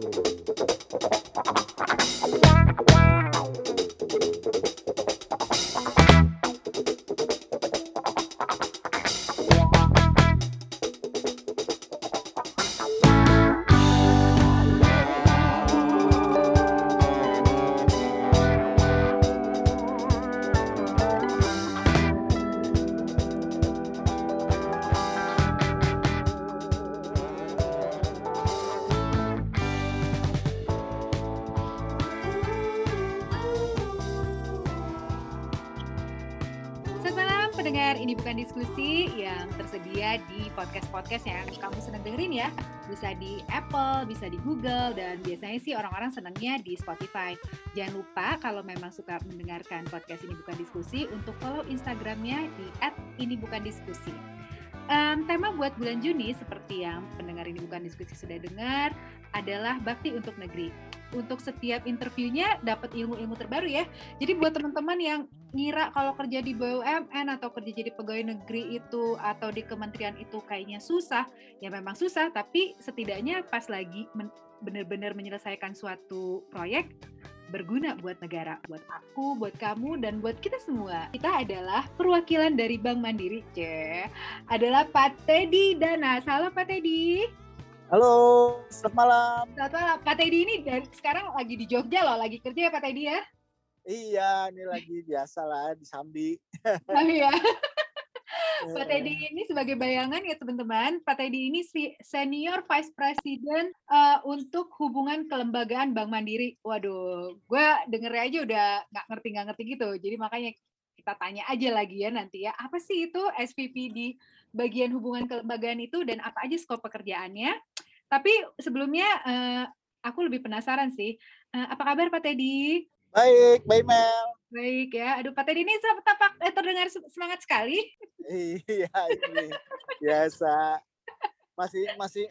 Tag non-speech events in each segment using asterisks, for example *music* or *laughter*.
pendengar, orang-orang senangnya di Spotify. Jangan lupa kalau memang suka mendengarkan podcast ini bukan diskusi, untuk follow Instagramnya di @ini-bukan-diskusi. Um, tema buat bulan Juni seperti yang pendengar ini bukan diskusi sudah dengar adalah bakti untuk negeri. Untuk setiap interviewnya dapat ilmu-ilmu terbaru ya. Jadi buat teman-teman yang ngira kalau kerja di BUMN atau kerja jadi pegawai negeri itu atau di kementerian itu kayaknya susah, ya memang susah. Tapi setidaknya pas lagi benar-benar menyelesaikan suatu proyek, berguna buat negara, buat aku, buat kamu, dan buat kita semua. Kita adalah perwakilan dari Bank Mandiri, C. Adalah Pak Teddy Dana. Salam Pak Teddy. Halo, selamat malam. Selamat malam. Pak Teddy ini dari sekarang lagi di Jogja loh, lagi kerja ya Pak Teddy ya? Iya, ini lagi biasa lah di Sambi. Oh iya. *laughs* Pak Teddy ini sebagai bayangan ya teman-teman, Pak Teddy ini senior vice president uh, untuk hubungan kelembagaan Bank Mandiri. Waduh, gue denger aja udah nggak ngerti nggak ngerti gitu. Jadi makanya kita tanya aja lagi ya nanti ya, apa sih itu SVP di bagian hubungan kelembagaan itu dan apa aja skop pekerjaannya? Tapi sebelumnya uh, aku lebih penasaran sih, uh, apa kabar Pak Teddy? Baik, baik Mel. Baik ya. Aduh, Pak Teddy ini tapak eh, terdengar semangat sekali. Iya, ini biasa. Masih masih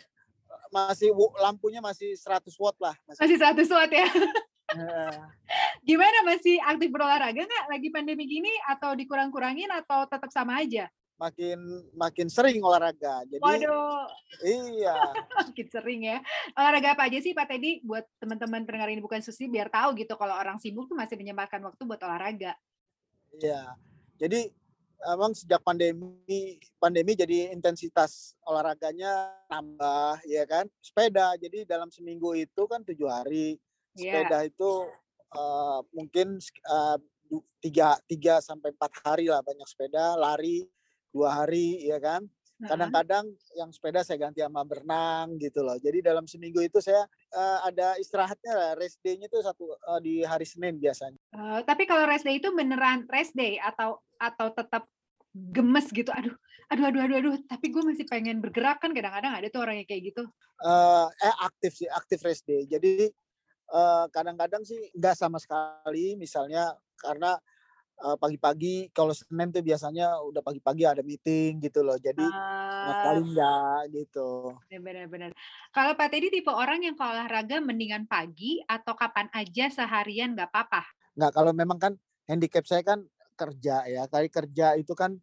masih lampunya masih 100 watt lah. Masih, masih 100 watt ya. Gimana masih aktif berolahraga nggak lagi pandemi gini atau dikurang-kurangin atau tetap sama aja? Makin makin sering olahraga. Jadi Waduh. Iya. *laughs* makin sering ya. Olahraga apa aja sih Pak Teddy buat teman-teman pendengar ini bukan susi biar tahu gitu kalau orang sibuk tuh masih menyempatkan waktu buat olahraga. Iya. Jadi emang sejak pandemi pandemi jadi intensitas olahraganya nambah ya kan. Sepeda. Jadi dalam seminggu itu kan tujuh hari. Iya. Sepeda yeah. itu uh, mungkin uh, tiga tiga sampai empat hari lah banyak sepeda lari dua hari ya kan? Kadang-kadang yang sepeda saya ganti sama berenang gitu loh. Jadi dalam seminggu itu saya uh, ada istirahatnya lah rest day-nya itu satu uh, di hari Senin biasanya. Uh, tapi kalau rest day itu beneran rest day atau atau tetap gemes gitu? Aduh aduh aduh aduh aduh tapi gue masih pengen bergerak kan kadang-kadang ada tuh orang yang kayak gitu. Uh, eh aktif sih aktif rest day. Jadi kadang-kadang uh, sih nggak sama sekali misalnya karena pagi-pagi kalau Senin tuh biasanya udah pagi-pagi ada meeting gitu loh. Jadi uh, kali enggak gitu. Benar-benar. Kalau Pak Teddy tipe orang yang kalau olahraga mendingan pagi atau kapan aja seharian nggak apa-apa? Nggak, kalau memang kan handicap saya kan kerja ya. Kali kerja itu kan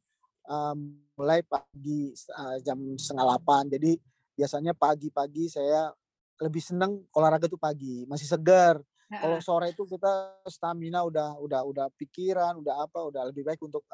um, mulai pagi uh, jam setengah delapan. Jadi biasanya pagi-pagi saya lebih seneng olahraga tuh pagi, masih segar kalau sore itu kita stamina udah udah udah pikiran, udah apa, udah lebih baik untuk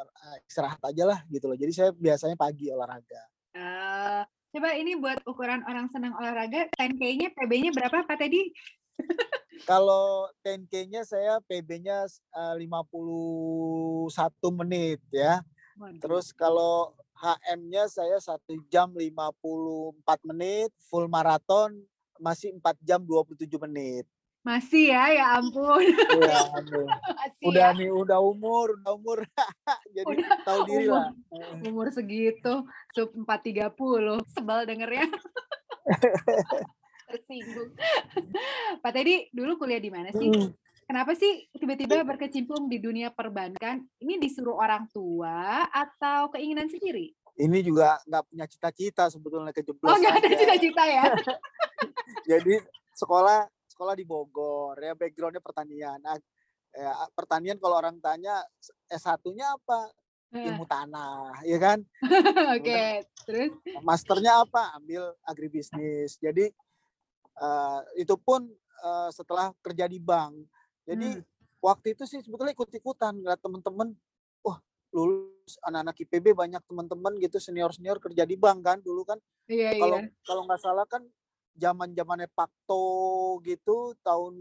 istirahat aja lah gitu loh. Jadi saya biasanya pagi olahraga. Uh, coba ini buat ukuran orang senang olahraga, 10K-nya PB-nya berapa Pak tadi? *laughs* Kalau 10K-nya saya PB-nya uh, 51 menit ya. Waduh. Terus kalau HM-nya saya satu jam 54 menit, full maraton masih 4 jam 27 menit. Masih ya, ya ampun. Iya, *laughs* udah ya. nih, udah umur, udah umur. *laughs* Jadi udah tahu diri umur, lah. Umur segitu, sub 430. Sebel dengernya. *laughs* Tersinggung. Pak Teddy, dulu kuliah di mana sih? Hmm. Kenapa sih tiba-tiba berkecimpung di dunia perbankan? Ini disuruh orang tua atau keinginan sendiri? Ini juga nggak punya cita-cita sebetulnya kejeblos. Oh nggak ada cita-cita ya? Jadi sekolah sekolah di Bogor ya backgroundnya pertanian nah, ya, pertanian kalau orang tanya S1-nya apa ilmu tanah ya kan *laughs* oke okay. terus masternya apa ambil agribisnis jadi Uh, itu pun uh, setelah kerja di bank. Jadi hmm. waktu itu sih sebetulnya ikut-ikutan ngeliat temen-temen, wah lulus anak-anak IPB banyak teman-teman gitu senior-senior kerja di bank kan dulu kan. Iya, kalau iya. kalau nggak salah kan zaman zamannya Pakto gitu tahun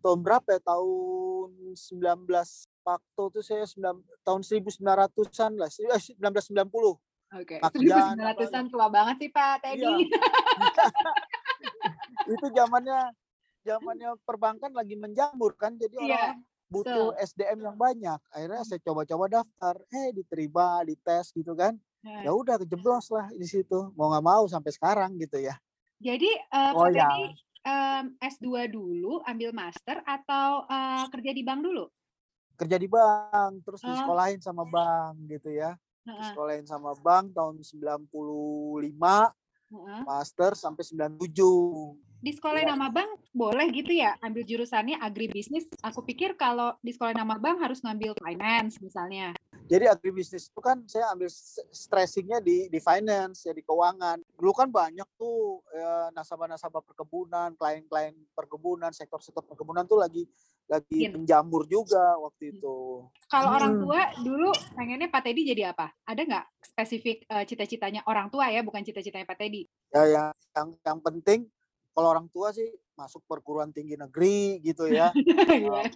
tahun berapa ya tahun 19 Pakto tuh saya 9, tahun 1900-an lah 1990 Oke, okay. 1900-an tua banget sih Pak Teddy. Iya. *laughs* itu zamannya zamannya perbankan lagi menjamur kan, jadi orang yeah. butuh so. SDM yang banyak. Akhirnya saya coba-coba daftar, eh diterima, dites gitu kan. Nah. Ya udah kejeblos lah di situ. Mau nggak mau sampai sekarang gitu ya. Jadi uh, oh, Pak ya. Teddy um, S2 dulu, ambil master atau uh, kerja di bank dulu? Kerja di bank, terus oh. disekolahin sama bank gitu ya. Uh-uh. Disekolahin sama bank tahun 95, uh-uh. master sampai 97. Di sekolah ya. nama bank boleh gitu ya ambil jurusannya agribisnis. Aku pikir kalau di sekolah nama bank harus ngambil finance misalnya. Jadi agribisnis itu kan saya ambil stressingnya di di finance ya di keuangan. Dulu kan banyak tuh ya, nasabah-nasabah perkebunan, klien-klien perkebunan, sektor-sektor perkebunan tuh lagi lagi Gini. menjamur juga waktu hmm. itu. Kalau hmm. orang tua dulu pengennya Pak Teddy jadi apa? Ada nggak spesifik uh, cita-citanya orang tua ya, bukan cita-citanya Pak Teddy? Ya yang yang yang penting kalau orang tua sih masuk perguruan tinggi negeri gitu ya. *laughs* uh,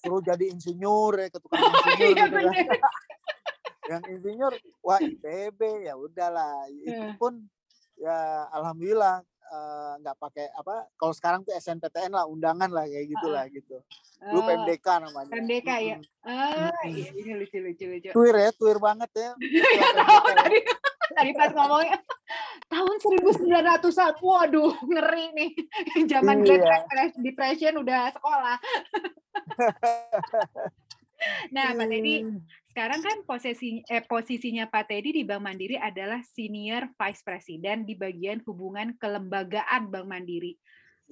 suruh jadi insinyur ya, *laughs* insinyur iya, gitu ya. *laughs* yang insinyur wah IPB ya udahlah. Itu iya. pun ya alhamdulillah eh, nggak uh, pakai apa kalau sekarang tuh SNPTN lah undangan lah kayak gitulah uh, gitu. Lu uh, PMDK namanya. PMDK ya? Ah uh, iya ini lucu lucu lucu. Tuir ya tuir banget ya. Tadi tadi pas ngomongnya tahun 1900-an waduh ngeri nih *laughs* zaman iya. Great Depression udah sekolah *laughs* nah Pak Teddy sekarang kan posisi eh, posisinya Pak Teddy di Bank Mandiri adalah senior vice president di bagian hubungan kelembagaan Bank Mandiri.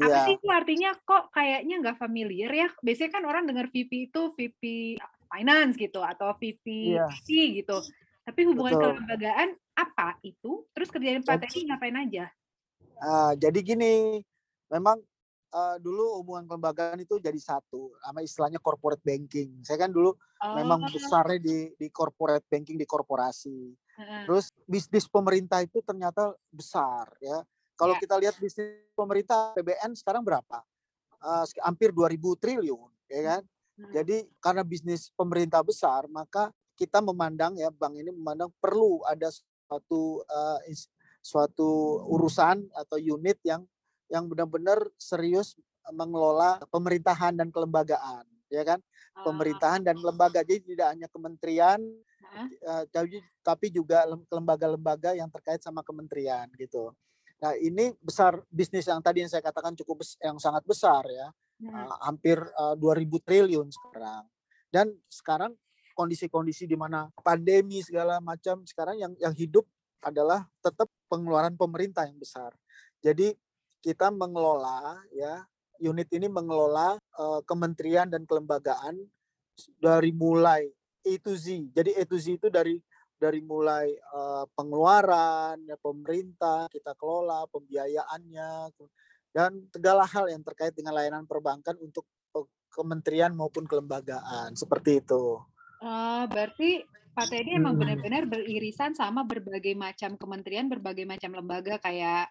Apa yeah. sih itu artinya kok kayaknya nggak familiar ya? Biasanya kan orang dengar VP itu VP finance gitu atau VP yeah. gitu. Tapi hubungan Betul. kelembagaan apa itu? Terus kerjaan Pak Teddy ngapain aja? Uh, jadi gini, memang uh, dulu hubungan kelembagaan itu jadi satu, sama istilahnya corporate banking. Saya kan dulu oh. memang besarnya di di corporate banking di korporasi. Uh. Terus bisnis pemerintah itu ternyata besar ya. Kalau yeah. kita lihat bisnis pemerintah PBN sekarang berapa? Uh, hampir 2000 triliun, ya kan? Uh. Jadi karena bisnis pemerintah besar, maka kita memandang ya bank ini memandang perlu ada suatu uh, suatu urusan atau unit yang yang benar-benar serius mengelola pemerintahan dan kelembagaan, ya kan? Pemerintahan dan lembaga. Jadi tidak hanya kementerian, uh, tapi juga lembaga-lembaga yang terkait sama kementerian gitu. Nah ini besar bisnis yang tadi yang saya katakan cukup yang sangat besar ya, uh, hampir uh, 2000 triliun sekarang. Dan sekarang kondisi-kondisi di mana pandemi segala macam sekarang yang yang hidup adalah tetap pengeluaran pemerintah yang besar. Jadi kita mengelola ya unit ini mengelola uh, kementerian dan kelembagaan dari mulai A to Z. Jadi A to Z itu dari dari mulai uh, pengeluaran ya, pemerintah kita kelola pembiayaannya dan segala hal yang terkait dengan layanan perbankan untuk kementerian maupun kelembagaan seperti itu. Uh, berarti Pak Teddy hmm. emang benar-benar beririsan sama berbagai macam kementerian, berbagai macam lembaga kayak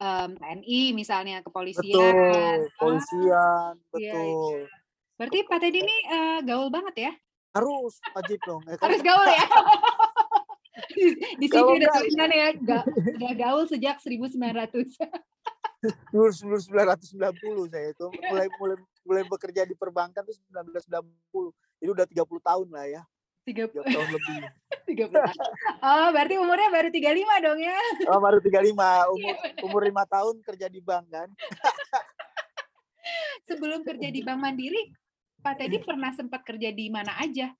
um, TNI misalnya, kepolisian. Betul, polisian, ah, betul. Iya, iya. Berarti Pak Teddy ini uh, gaul banget ya? Harus, wajib dong. Ya, kan? Harus gaul ya? *laughs* di sini ada tulisan ya, ga, *laughs* udah gaul sejak 1900. 1990 saya itu mulai mulai mulai bekerja di perbankan itu 1990. Itu udah 30 tahun lah ya. 30 tahun lebih. *laughs* 30 Oh, berarti umurnya baru 35 dong ya? Oh, baru 35. *laughs* Umur umur 5 tahun kerja di bank kan. *laughs* Sebelum kerja di Bank Mandiri, Pak Teddy pernah sempat kerja di mana aja?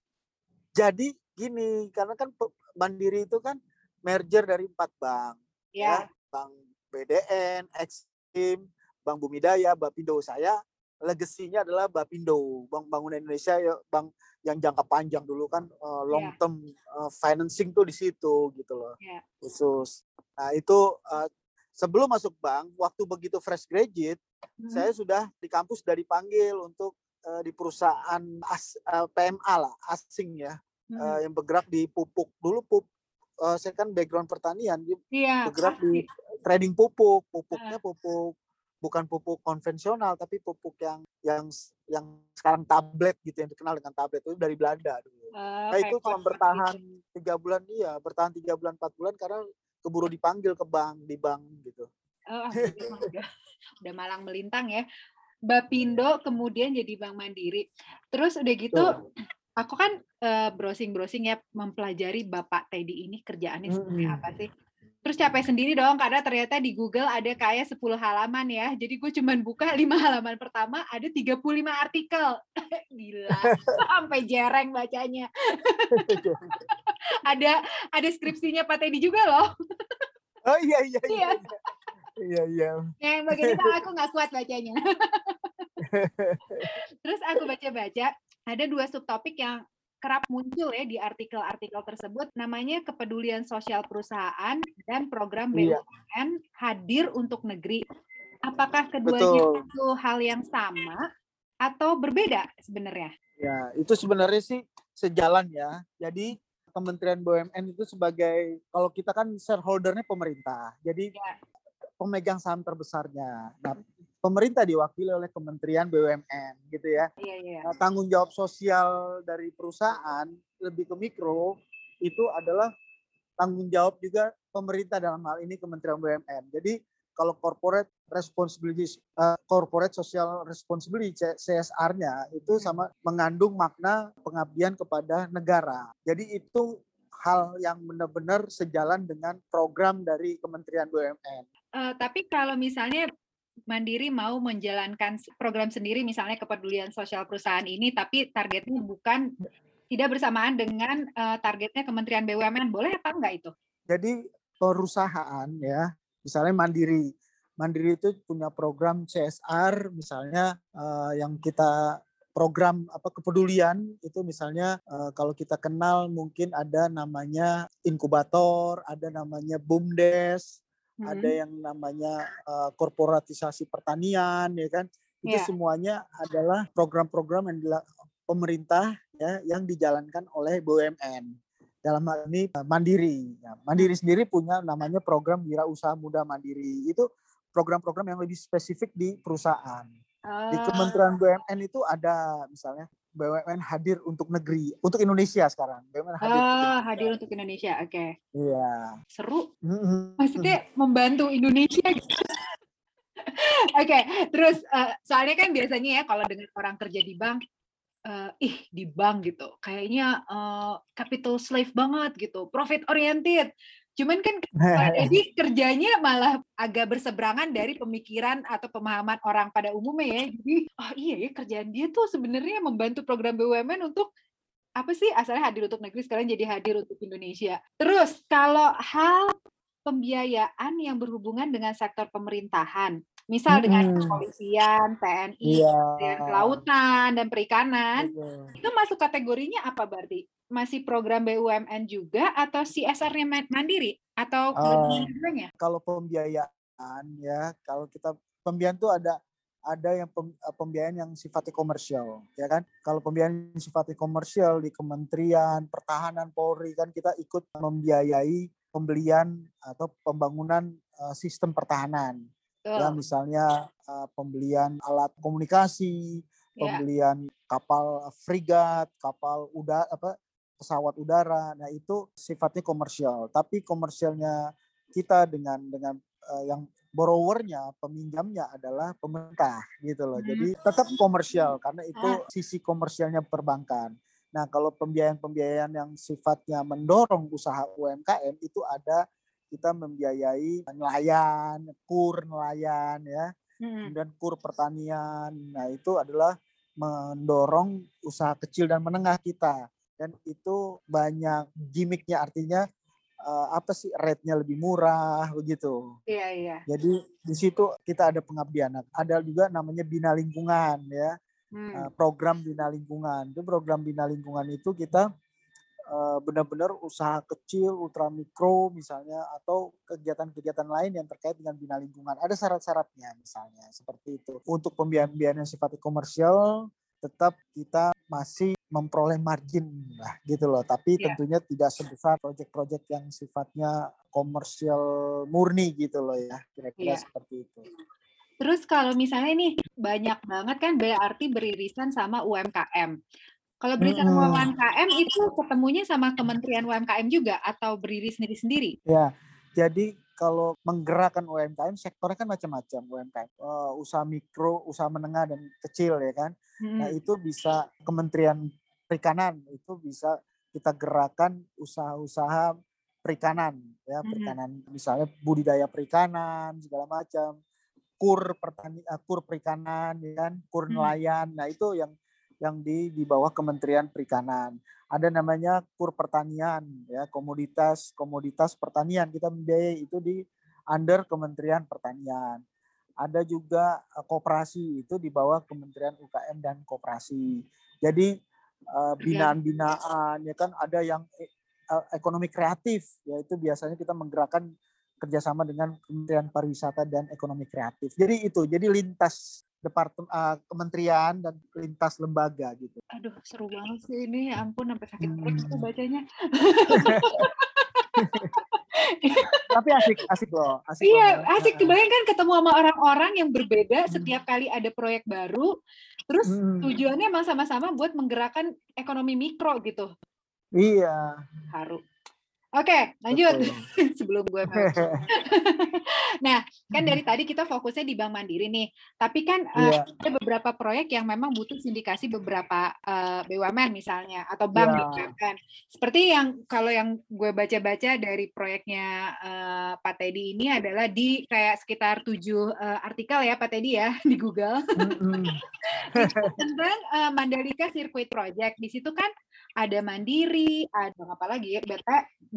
Jadi gini, karena kan Mandiri itu kan merger dari empat bank. Ya. ya bank BDN, Exim, Bank Bumidaya, Bapindo. Saya legasinya adalah Bapindo, Bank Bangunan Indonesia ya, bank yang jangka panjang dulu kan uh, long iya. term uh, financing tuh di situ gitu loh yeah. khusus nah itu uh, sebelum masuk bank, waktu begitu fresh graduate, hmm. saya sudah di kampus sudah dipanggil untuk uh, di perusahaan as, uh, PMA lah, asing ya, hmm. uh, yang bergerak di pupuk. Dulu pup, uh, saya kan background pertanian, iya, bergerak di trading pupuk, pupuknya pupuk bukan pupuk konvensional tapi pupuk yang yang yang sekarang tablet gitu yang dikenal dengan tablet itu dari Belanda dulu. Uh, nah itu cuma bertahan tiga bulan iya bertahan tiga bulan empat bulan karena keburu dipanggil ke bank di bank gitu. Oh, *laughs* udah, udah malang melintang ya. Bapindo kemudian jadi Bank Mandiri. Terus udah gitu Tuh. aku kan uh, browsing-browsing ya mempelajari Bapak Teddy ini kerjaannya seperti hmm. apa sih? Terus capek sendiri dong karena ternyata di Google ada kayak 10 halaman ya. Jadi gue cuman buka 5 *laughs* halaman pertama ada 35 artikel. *laughs* Gila. Sampai jereng bacanya. *laughs* ada ada skripsinya Pak Teddy juga loh. oh iya iya iya. Iya iya. iya. Yang bagian itu aku nggak kuat bacanya. Terus aku baca-baca ada dua subtopik yang kerap muncul ya di artikel-artikel tersebut namanya kepedulian sosial perusahaan dan program BUMN iya. hadir untuk negeri. Apakah keduanya Betul. itu hal yang sama atau berbeda sebenarnya? Ya, itu sebenarnya sih sejalan ya. Jadi Kementerian BUMN itu sebagai kalau kita kan shareholdernya pemerintah. Jadi ya. pemegang saham terbesarnya. Nah, pemerintah diwakili oleh Kementerian BUMN gitu ya. Iya, iya. Nah, tanggung jawab sosial dari perusahaan lebih ke mikro itu adalah tanggung jawab juga pemerintah dalam hal ini Kementerian BUMN. Jadi kalau corporate responsibility uh, corporate social responsibility CSR-nya itu hmm. sama mengandung makna pengabdian kepada negara. Jadi itu hal yang benar-benar sejalan dengan program dari Kementerian BUMN. Uh, tapi kalau misalnya Mandiri mau menjalankan program sendiri misalnya kepedulian sosial perusahaan ini tapi targetnya bukan tidak bersamaan dengan uh, targetnya Kementerian BUMN boleh apa enggak itu? Jadi perusahaan ya misalnya Mandiri. Mandiri itu punya program CSR misalnya uh, yang kita program apa kepedulian. Itu misalnya uh, kalau kita kenal mungkin ada namanya inkubator, ada namanya bumdes, hmm. ada yang namanya uh, korporatisasi pertanian ya kan itu yeah. semuanya adalah program-program yang pemerintah ya yang dijalankan oleh BUMN dalam hal ini uh, mandiri ya, mandiri hmm. sendiri punya namanya program wirausaha muda mandiri itu program-program yang lebih spesifik di perusahaan di Kementerian BUMN itu ada misalnya BUMN hadir untuk negeri, untuk Indonesia sekarang. BUMN hadir, oh, untuk Indonesia. hadir untuk Indonesia, oke. Okay. Iya. Seru. Maksudnya membantu Indonesia gitu. *laughs* Oke, okay, terus uh, soalnya kan biasanya ya kalau dengan orang kerja di bank, uh, ih di bank gitu, kayaknya uh, capital slave banget gitu, profit oriented. Cuman kan *laughs* jadi kerjanya malah agak berseberangan dari pemikiran atau pemahaman orang pada umumnya ya. Jadi, oh iya ya kerjaan dia tuh sebenarnya membantu program BUMN untuk apa sih asalnya hadir untuk negeri sekarang jadi hadir untuk Indonesia. Terus kalau hal pembiayaan yang berhubungan dengan sektor pemerintahan, misal dengan kepolisian, TNI, yeah. kelautan dan perikanan, yeah. itu masuk kategorinya apa berarti? Masih program BUMN juga atau CSR-nya mandiri atau uh, Kalau pembiayaan ya, kalau kita pembiayaan itu ada ada yang eh, pembiayaan yang sifatnya komersial, ya kan? Kalau pembiayaan yang sifatnya komersial di Kementerian Pertahanan Polri kan kita ikut membiayai pembelian atau pembangunan uh, sistem pertahanan. Oh. Ya misalnya uh, pembelian alat komunikasi, ya. pembelian yeah. kapal frigat, kapal udara apa pesawat udara. Nah, itu sifatnya komersial. Tapi komersialnya kita dengan dengan uh, yang borrowernya, peminjamnya adalah pemerintah gitu loh. Jadi hmm. tetap komersial karena itu ah. sisi komersialnya perbankan. Nah, kalau pembiayaan-pembiayaan yang sifatnya mendorong usaha UMKM itu ada kita membiayai nelayan, kur nelayan ya. Hmm. Kemudian kur pertanian. Nah, itu adalah mendorong usaha kecil dan menengah kita dan itu banyak gimmicknya artinya uh, apa sih rate-nya lebih murah begitu. Iya iya. Jadi di situ kita ada pengabdian. Ada juga namanya bina lingkungan ya. Hmm. Uh, program bina lingkungan. Itu program bina lingkungan itu kita uh, benar-benar usaha kecil, ultramikro misalnya atau kegiatan-kegiatan lain yang terkait dengan bina lingkungan. Ada syarat-syaratnya misalnya seperti itu. Untuk pembiayaan-pembiayaan yang sifatnya komersial tetap kita masih memperoleh margin lah gitu loh. Tapi yeah. tentunya tidak sebesar proyek-proyek yang sifatnya komersial murni gitu loh ya. Kira-kira yeah. seperti itu. Terus kalau misalnya nih banyak banget kan berarti beririsan sama UMKM. Kalau beririsan hmm. UMKM itu ketemunya sama Kementerian UMKM juga atau berdiri sendiri-sendiri? Ya, jadi kalau menggerakkan UMKM sektornya kan macam-macam UMKM uh, usaha mikro usaha menengah dan kecil ya kan nah, hmm. nah itu bisa Kementerian Perikanan itu bisa kita gerakan usaha-usaha perikanan ya hmm. perikanan misalnya budidaya perikanan segala macam kur pertani uh, kur perikanan ya kan kur hmm. nelayan nah itu yang yang di di bawah Kementerian Perikanan. Ada namanya kur pertanian ya komoditas komoditas pertanian. Kita membiayai itu di under Kementerian Pertanian. Ada juga uh, koperasi itu di bawah Kementerian UKM dan Koperasi. Jadi uh, binaan-binaan ya kan ada yang ekonomi kreatif yaitu biasanya kita menggerakkan kerjasama dengan Kementerian Pariwisata dan Ekonomi Kreatif. Jadi itu, jadi lintas departemen uh, kementerian dan lintas lembaga gitu. Aduh, seru banget sih ini. Ya ampun sampai sakit perut hmm. bacanya. *laughs* Tapi asik, asik loh. Asik iya, loh. asik. Kebayang kan ketemu sama orang-orang yang berbeda hmm. setiap kali ada proyek baru. Terus hmm. tujuannya emang sama-sama buat menggerakkan ekonomi mikro gitu. Iya. Haru. Oke, lanjut *laughs* sebelum gue *laughs* *laughs* Nah, kan dari tadi kita fokusnya di Bank Mandiri nih. Tapi kan yeah. uh, ada beberapa proyek yang memang butuh sindikasi beberapa uh, eh, BUMN misalnya atau bank yeah. kan. Seperti yang kalau yang gue baca-baca dari proyeknya uh, Pak Teddy ini adalah di kayak sekitar tujuh uh, artikel ya Pak Teddy ya di Google. Tentang uh, Mandalika Circuit Project. Di situ kan ada Mandiri, ada apa lagi ya, BT,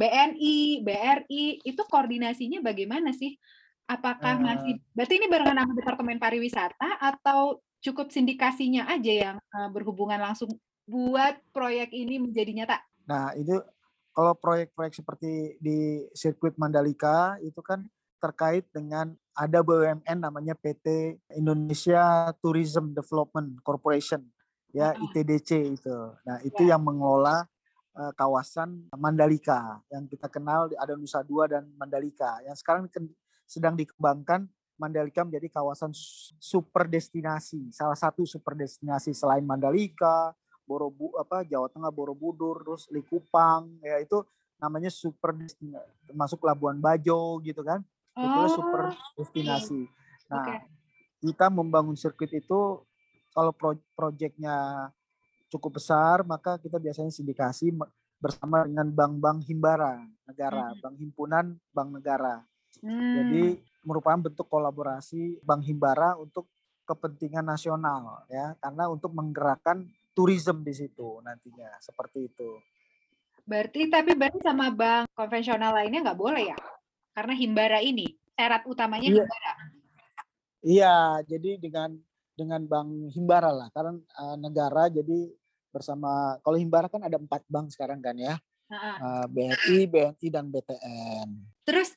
BNI, BRI, itu koordinasinya bagaimana sih? Apakah uh, masih, berarti ini barengan sama Departemen Pariwisata atau cukup sindikasinya aja yang uh, berhubungan langsung buat proyek ini menjadi nyata? Nah itu kalau proyek-proyek seperti di sirkuit Mandalika itu kan terkait dengan ada BUMN namanya PT Indonesia Tourism Development Corporation ya ITDC itu. Nah, itu ya. yang mengelola kawasan Mandalika yang kita kenal ada Nusa Dua dan Mandalika. Yang sekarang sedang dikembangkan Mandalika menjadi kawasan super destinasi, salah satu super destinasi selain Mandalika, Borobu apa Jawa Tengah Borobudur, terus Likupang, ya itu namanya super destinasi, termasuk Labuan Bajo gitu kan. Oh. Itu super destinasi. Nah, okay. kita membangun sirkuit itu kalau pro proyeknya cukup besar, maka kita biasanya sindikasi bersama dengan bank-bank himbara negara, hmm. bank himpunan bank negara. Hmm. Jadi merupakan bentuk kolaborasi bank himbara untuk kepentingan nasional ya, karena untuk menggerakkan turisme di situ nantinya seperti itu. Berarti tapi berarti sama bank konvensional lainnya nggak boleh ya? Karena himbara ini syarat utamanya iya. himbara. Iya, jadi dengan dengan bank himbara lah karena uh, negara jadi bersama kalau himbara kan ada empat bank sekarang kan ya uh, BRI, BNI dan BTN. Terus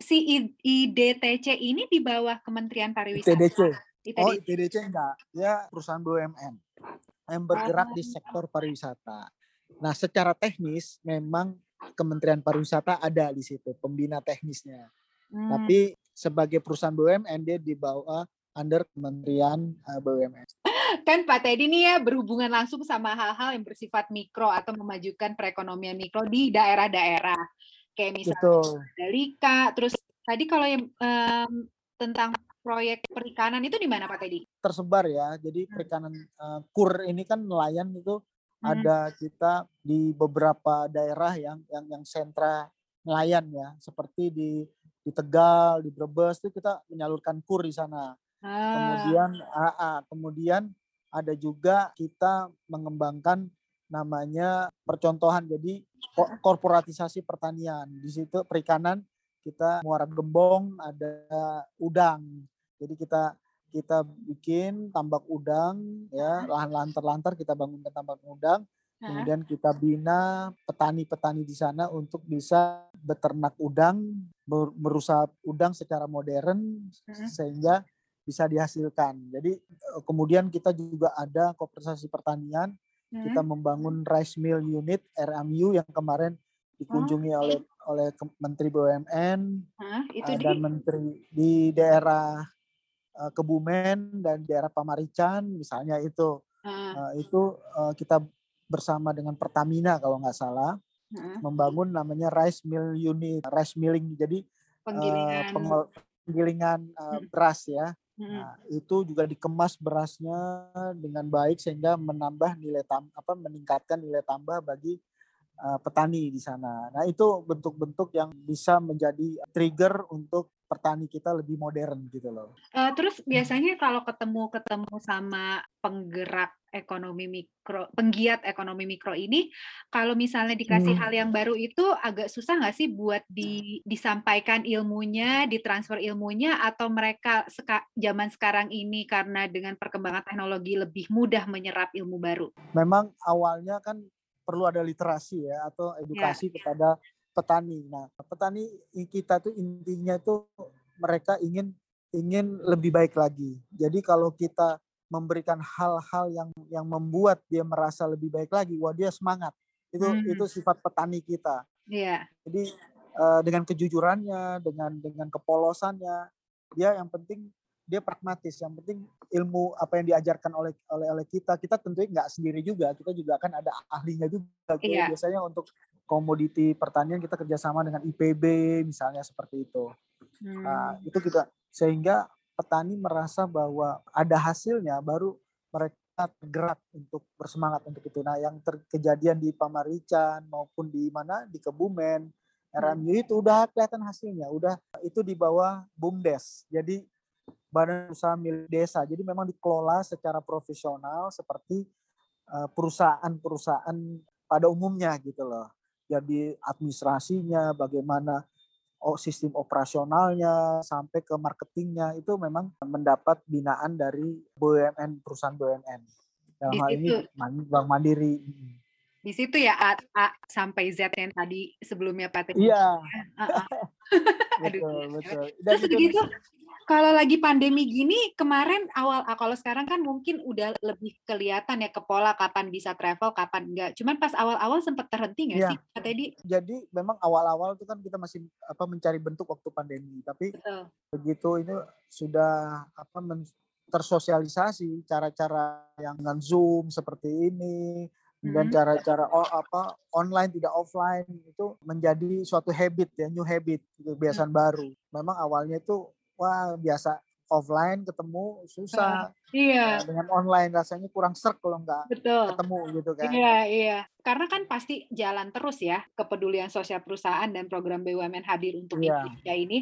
si IDTC ini di bawah Kementerian Pariwisata. ITDC. ITDC. Oh ITDC enggak, ya perusahaan BUMN yang bergerak di sektor pariwisata. Nah secara teknis memang Kementerian Pariwisata ada di situ pembina teknisnya. Hmm. Tapi sebagai perusahaan BUMN dia di bawah under Kementerian uh, BUMN. Kan Pak Teddy ini ya berhubungan langsung sama hal-hal yang bersifat mikro atau memajukan perekonomian mikro di daerah-daerah. Kayak misalnya Dalika, terus tadi kalau yang um, tentang proyek perikanan itu di mana Pak Teddy? Tersebar ya. Jadi hmm. perikanan uh, kur ini kan nelayan itu hmm. ada kita di beberapa daerah yang yang yang sentra nelayan ya, seperti di di Tegal, di Brebes itu kita menyalurkan kur di sana. Ah. Kemudian AA, kemudian ada juga kita mengembangkan namanya percontohan jadi korporatisasi pertanian. Di situ perikanan kita muara gembong, ada udang. Jadi kita kita bikin tambak udang ya, lahan-lahan terlantar kita bangunkan tambak udang. Kemudian kita bina petani-petani di sana untuk bisa beternak udang, berusaha udang secara modern sehingga bisa dihasilkan. Jadi eh, kemudian kita juga ada kooperasi pertanian, kita membangun rice mill unit RMU yang kemarin dikunjungi oh. oleh oleh Menteri BUMN itu uh, dan di... Menteri di daerah uh, Kebumen dan daerah Pamarican misalnya itu. Uh, itu uh, kita bersama dengan Pertamina kalau nggak salah membangun namanya rice mill unit rice milling. Jadi penggilingan. uh, penggilingan uh, beras ya Nah, itu juga dikemas berasnya dengan baik sehingga menambah nilai tam apa meningkatkan nilai tambah bagi uh, petani di sana. Nah, itu bentuk-bentuk yang bisa menjadi trigger untuk petani kita lebih modern gitu loh. Uh, terus biasanya kalau ketemu ketemu sama penggerak ekonomi mikro, penggiat ekonomi mikro ini, kalau misalnya dikasih hmm. hal yang baru itu agak susah nggak sih buat di, disampaikan ilmunya, ditransfer ilmunya, atau mereka seka, zaman sekarang ini karena dengan perkembangan teknologi lebih mudah menyerap ilmu baru? Memang awalnya kan perlu ada literasi ya atau ya. edukasi ya. kepada petani. Nah, petani kita tuh intinya itu mereka ingin ingin lebih baik lagi. Jadi kalau kita memberikan hal-hal yang yang membuat dia merasa lebih baik lagi, wah dia semangat. Itu hmm. itu sifat petani kita. Iya. Yeah. Jadi uh, dengan kejujurannya, dengan dengan kepolosannya, dia yang penting dia pragmatis. Yang penting ilmu apa yang diajarkan oleh oleh oleh kita, kita tentunya nggak sendiri juga. Kita juga akan ada ahlinya juga. Yeah. Biasanya untuk komoditi pertanian kita kerjasama dengan IPB misalnya seperti itu. Hmm. Nah, itu kita sehingga petani merasa bahwa ada hasilnya baru mereka tergerak untuk bersemangat untuk itu. Nah, yang terkejadian di Pamarican maupun di mana di Kebumen, RMU hmm. itu udah kelihatan hasilnya, udah itu di bawah BUMDes. Jadi badan usaha milik desa. Jadi memang dikelola secara profesional seperti eh, perusahaan-perusahaan pada umumnya gitu loh. Jadi administrasinya, bagaimana oh, sistem operasionalnya sampai ke marketingnya itu memang mendapat binaan dari BUMN perusahaan BUMN. Dalam hal ini Bank Mandiri. Di situ ya A, A sampai Z yang tadi sebelumnya Pak Iya. *laughs* betul, betul. Dan Terus begitu kalau lagi pandemi gini kemarin awal ah, kalau sekarang kan mungkin udah lebih kelihatan ya ke pola kapan bisa travel kapan enggak cuman pas awal-awal sempat terhenti nggak ya. sih Teddy? Jadi memang awal-awal itu kan kita masih apa mencari bentuk waktu pandemi tapi Betul. begitu ini sudah apa men, tersosialisasi cara-cara yang dengan Zoom seperti ini dan cara-cara oh, apa online tidak offline itu menjadi suatu habit ya new habit kebiasaan hmm. baru. Memang awalnya itu wah biasa offline ketemu susah. Uh, iya. Nah, dengan online rasanya kurang serk kalau nggak Betul. ketemu gitu kan. Iya, iya. Karena kan pasti jalan terus ya kepedulian sosial perusahaan dan program BUMN hadir untuk iya. Indonesia ini.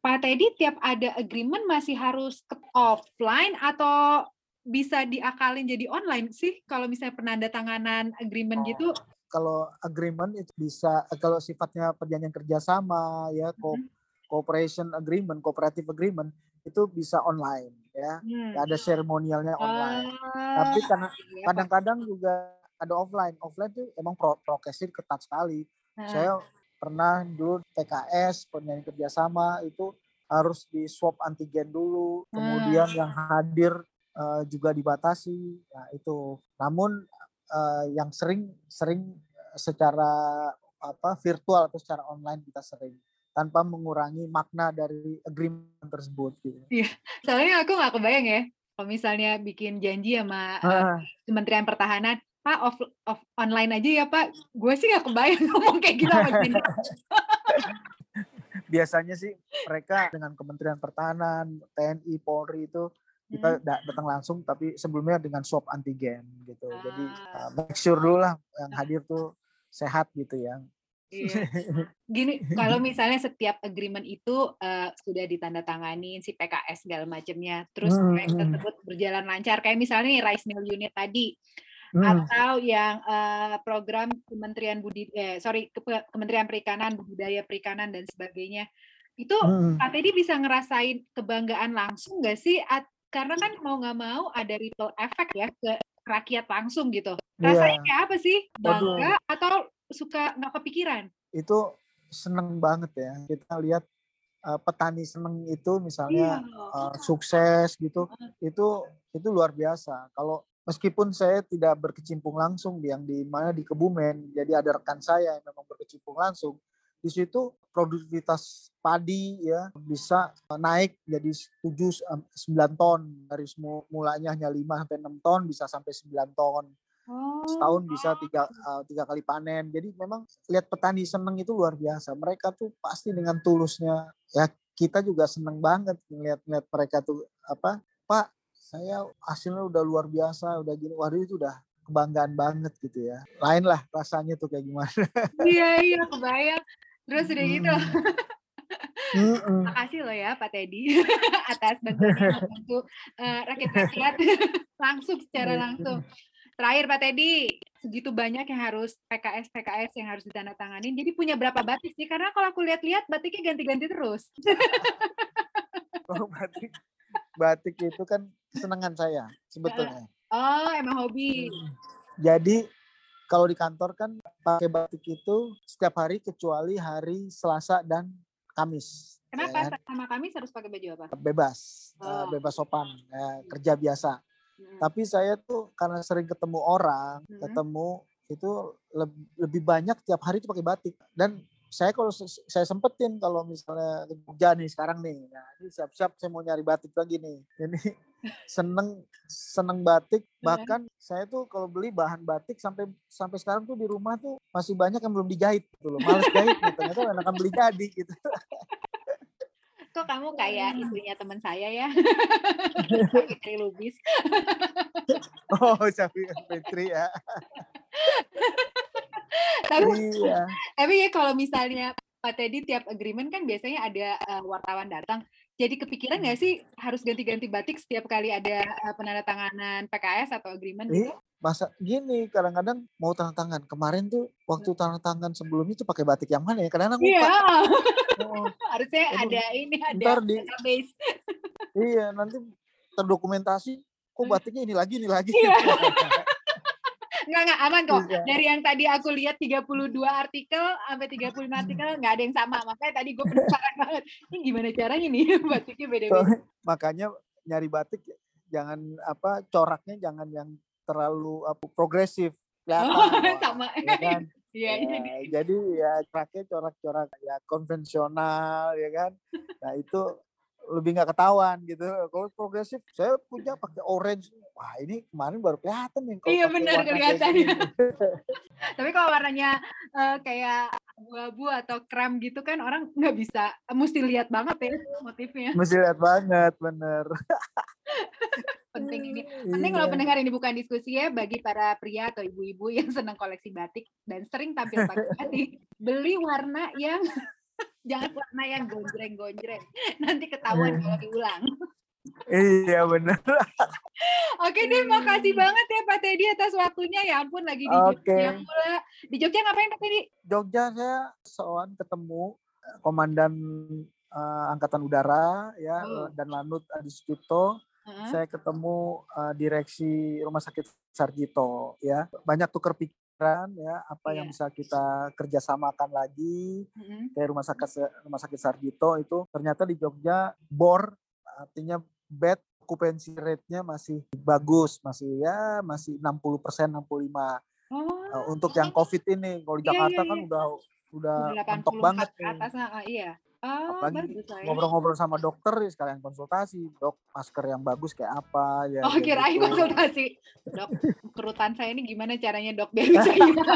Pak Teddy tiap ada agreement masih harus ke offline atau bisa diakalin jadi online sih kalau misalnya penanda tanganan agreement oh. gitu? Kalau agreement itu bisa kalau sifatnya perjanjian kerjasama ya mm -hmm cooperation agreement, cooperative agreement itu bisa online ya. Hmm. Ada seremonialnya online. Uh, Tapi karena iya, kadang-kadang juga ada offline. Offline tuh emang pro prokesnya ketat sekali. Uh. Saya pernah dulu TKS penyanyi kerjasama itu harus di swab antigen dulu, kemudian uh. yang hadir uh, juga dibatasi. Nah itu. Namun uh, yang sering sering secara apa virtual atau secara online kita sering tanpa mengurangi makna dari agreement tersebut gitu. Iya, soalnya aku nggak kebayang ya kalau misalnya bikin janji sama uh. Kementerian Pertahanan, Pak off, off online aja ya Pak. Gue sih nggak kebayang *laughs* ngomong kayak gitu sama *laughs* Biasanya sih mereka dengan Kementerian Pertahanan, TNI, Polri itu kita hmm. datang langsung tapi sebelumnya dengan swab antigen gitu. Ah. Jadi uh, make sure dulu lah yang hadir tuh sehat gitu ya. Iya. *laughs* Gini, kalau misalnya setiap agreement itu uh, sudah ditandatangani si PKS segala macamnya, terus hmm, proyek hmm. tersebut berjalan lancar, kayak misalnya nih rice mill unit tadi, hmm. atau yang uh, program Kementerian Budi, eh, sorry Kementerian Perikanan, Budidaya Perikanan dan sebagainya, itu hmm. Pak Teddy bisa ngerasain kebanggaan langsung nggak sih? At, karena kan mau nggak mau ada ripple effect ya ke rakyat langsung gitu. Iya. Rasanya kayak apa sih? Bangga atau suka nggak kepikiran? Itu seneng banget ya. Kita lihat uh, petani seneng itu misalnya Iya. uh, sukses gitu. Itu itu luar biasa. Kalau meskipun saya tidak berkecimpung langsung di yang di mana di Kebumen, jadi ada rekan saya yang memang berkecimpung langsung. Di situ produktivitas padi ya bisa uh, naik jadi 7 9 ton dari mulanya hanya 5 sampai 6 ton bisa sampai 9 ton. Oh. Setahun bisa tiga, uh, tiga kali panen. Jadi memang lihat petani seneng itu luar biasa. Mereka tuh pasti dengan tulusnya. Ya kita juga seneng banget ngeliat-ngeliat mereka tuh apa, Pak saya hasilnya udah luar biasa, udah gini. Waduh itu udah kebanggaan banget gitu ya. Lain lah rasanya tuh kayak gimana. Iya iya kebayang. Terus udah gitu. Hmm. *laughs* Makasih loh ya Pak Teddy *laughs* atas bantuannya membantu eh, rakyat-rakyat *laughs* langsung secara langsung. Terakhir Pak Teddy, segitu banyak yang harus PKS PKS yang harus ditandatanganin. Jadi punya berapa batik sih? Karena kalau aku lihat-lihat batiknya ganti-ganti terus. Kalau batik, batik itu kan kesenangan saya sebetulnya. Oh, emang hobi. Jadi kalau di kantor kan pakai batik itu setiap hari kecuali hari Selasa dan Kamis. ya Kenapa kan? sama kami harus pakai baju apa? Bebas, eh, Oh. bebas sopan, ya, kerja biasa. Mm. Tapi saya tuh karena sering ketemu orang, Mhm. ketemu itu leb- lebih banyak tiap hari itu pakai batik. Dan saya kalau saya sempetin kalau misalnya ke Jogja nih sekarang nih, nah ini siap-siap saya mau nyari batik lagi nih. Ini *laughs* seneng seneng batik. Bahkan saya tuh kalau beli bahan batik sampai sampai sekarang tuh di rumah tuh masih banyak yang belum dijahit gitu loh. Males jahit gitu. Ternyata enakan beli jadi gitu. Kok kamu *laughs* kayak istrinya teman saya ya? *laughs* Fitri Lubis. Oh, Fitri ya. Tapi iya. Tapi ya kalau misalnya Pak Teddy tiap agreement kan biasanya ada eh, wartawan datang. Jadi kepikiran nggak sih harus ganti-ganti batik setiap kali ada eh, penandatanganan PKS atau agreement Iya. gitu? Masa gini kadang-kadang mau tanda tangan. Kemarin tuh waktu tanda tangan sebelumnya tuh pakai batik yang mana ya? Kadang-kadang Iya, lupa. *laughs* Oh, harusnya Aduh, ada ini ada ntar di database. iya nanti terdokumentasi kok batiknya ini lagi ini lagi. Iya. *laughs* Nggak, nggak, aman kok. Iya. Dari yang tadi aku lihat 32 artikel sampai 35 artikel nggak ada yang sama. Makanya tadi gue penasaran *laughs* banget. Ini gimana caranya nih *laughs* batiknya beda-beda. Soalnya makanya nyari batik jangan apa coraknya jangan yang terlalu apa progresif. kelihatan, Oh, *laughs* sama. ya kan? Iya, Ya, jadi jadi ya coraknya corak-corak ya konvensional ya kan. Nah itu lebih nggak ketahuan gitu. Kalau progresif saya punya pakai orange. Wah ini kemarin baru kelihatan nih. kalau Iya, benar, warna kayak kelihatan. gini. *laughs* Tapi kalau warnanya eh, kayak abu-abu atau krem gitu kan orang nggak bisa, mesti lihat banget ya motifnya. Mesti lihat banget bener. *laughs* Penting ini. Penting kalau Iya. pendengar ini bukan diskusi ya bagi para pria atau ibu-ibu yang senang koleksi batik dan sering tampil pakai batik, beli warna yang jangan warna yang gonjreng-gonjreng. Nanti ketahuan kalau diulang. Iya bener. Oke deh, makasih banget ya Pak Teddy atas waktunya. Ya ampun lagi di Oke. Jogja pula. Di Jogja ngapain Pak Teddy? Jogja saya soal ketemu eh, komandan eh, angkatan udara ya Oh. dan Lanut Adi Sucipto. Heeh. Saya ketemu eh, direksi Rumah Sakit Sarjito ya. Banyak tukar pikiran ya apa yang Iya. bisa kita kerjasamakan lagi Heeh. kayak Rumah Sakit Rumah Sakit Sarjito itu ternyata di Jogja bor artinya bed occupancy rate-nya masih bagus, masih ya masih 60 persen 65 Oh, Uh, untuk yang COVID ini. Kalau di Iya, Jakarta iya, kan iya. udah udah udah mentok 84 banget atas nah, ah, Apalagi ya. Ngobrol-ngobrol sama dokter ya sekalian konsultasi, dok masker yang bagus kayak apa ya. Oh, kirain gitu. konsultasi. Dok, kerutan saya ini gimana caranya dok biar bisa *laughs* hilang? *laughs*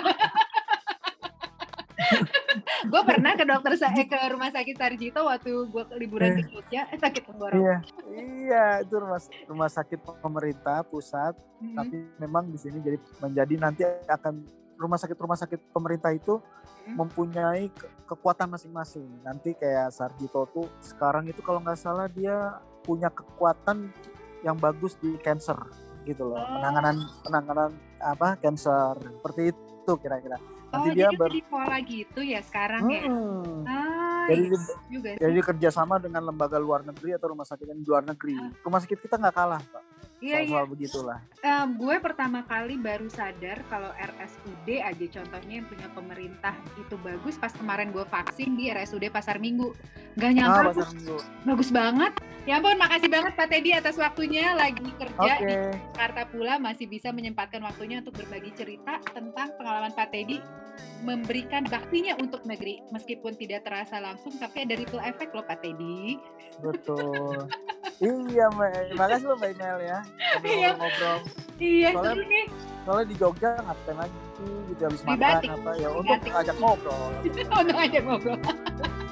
gue pernah ke dokter saya ke rumah sakit Sarjito waktu gue liburan ke Jogja eh, sakit tenggorokan. Iya, iya itu rumah rumah sakit pemerintah pusat, Mhm. tapi memang di sini jadi menjadi nanti akan rumah sakit rumah sakit pemerintah itu Mhm. mempunyai ke- kekuatan masing-masing. Nanti kayak Sarjito tuh sekarang itu kalau nggak salah dia punya kekuatan yang bagus di cancer gitu loh. Oh. Penanganan penanganan apa cancer seperti itu kira-kira. Oh, Nanti dia dia ber jadi pola gitu ya sekarang ya. Hmm. Ah, Jadi iya juga sih. jadi kerjasama dengan lembaga luar negeri atau rumah sakit yang di luar negeri. Ah. Rumah sakit kita nggak kalah, Pak. Iya, iya. begitulah. Um, gue pertama kali baru sadar kalau RSUD aja contohnya yang punya pemerintah itu bagus pas kemarin gue vaksin di RSUD Pasar Minggu. Gak nyangka ah, Minggu. bagus banget. Ya ampun, makasih banget Pak Teddy atas waktunya lagi kerja okay. di Jakarta pula masih bisa menyempatkan waktunya untuk berbagi cerita tentang pengalaman Pak Teddy memberikan baktinya untuk negeri meskipun tidak terasa langsung tapi ada ripple efek loh Pak Teddy. Betul. iya. Makasih loh Mbak Mel ya. Iya. Ngobrol. Iya, soalnya, seru nih. Soalnya di Jogja ngapain lagi gitu habis makan batik. apa ya untuk ngajak ngobrol. *laughs* untuk ngajak ngobrol.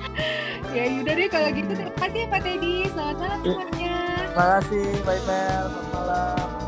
*laughs* ya yaudah deh kalau gitu terima kasih ya Pak Teddy. Selamat malam semuanya. Terima kasih Mbak Mel. Selamat malam.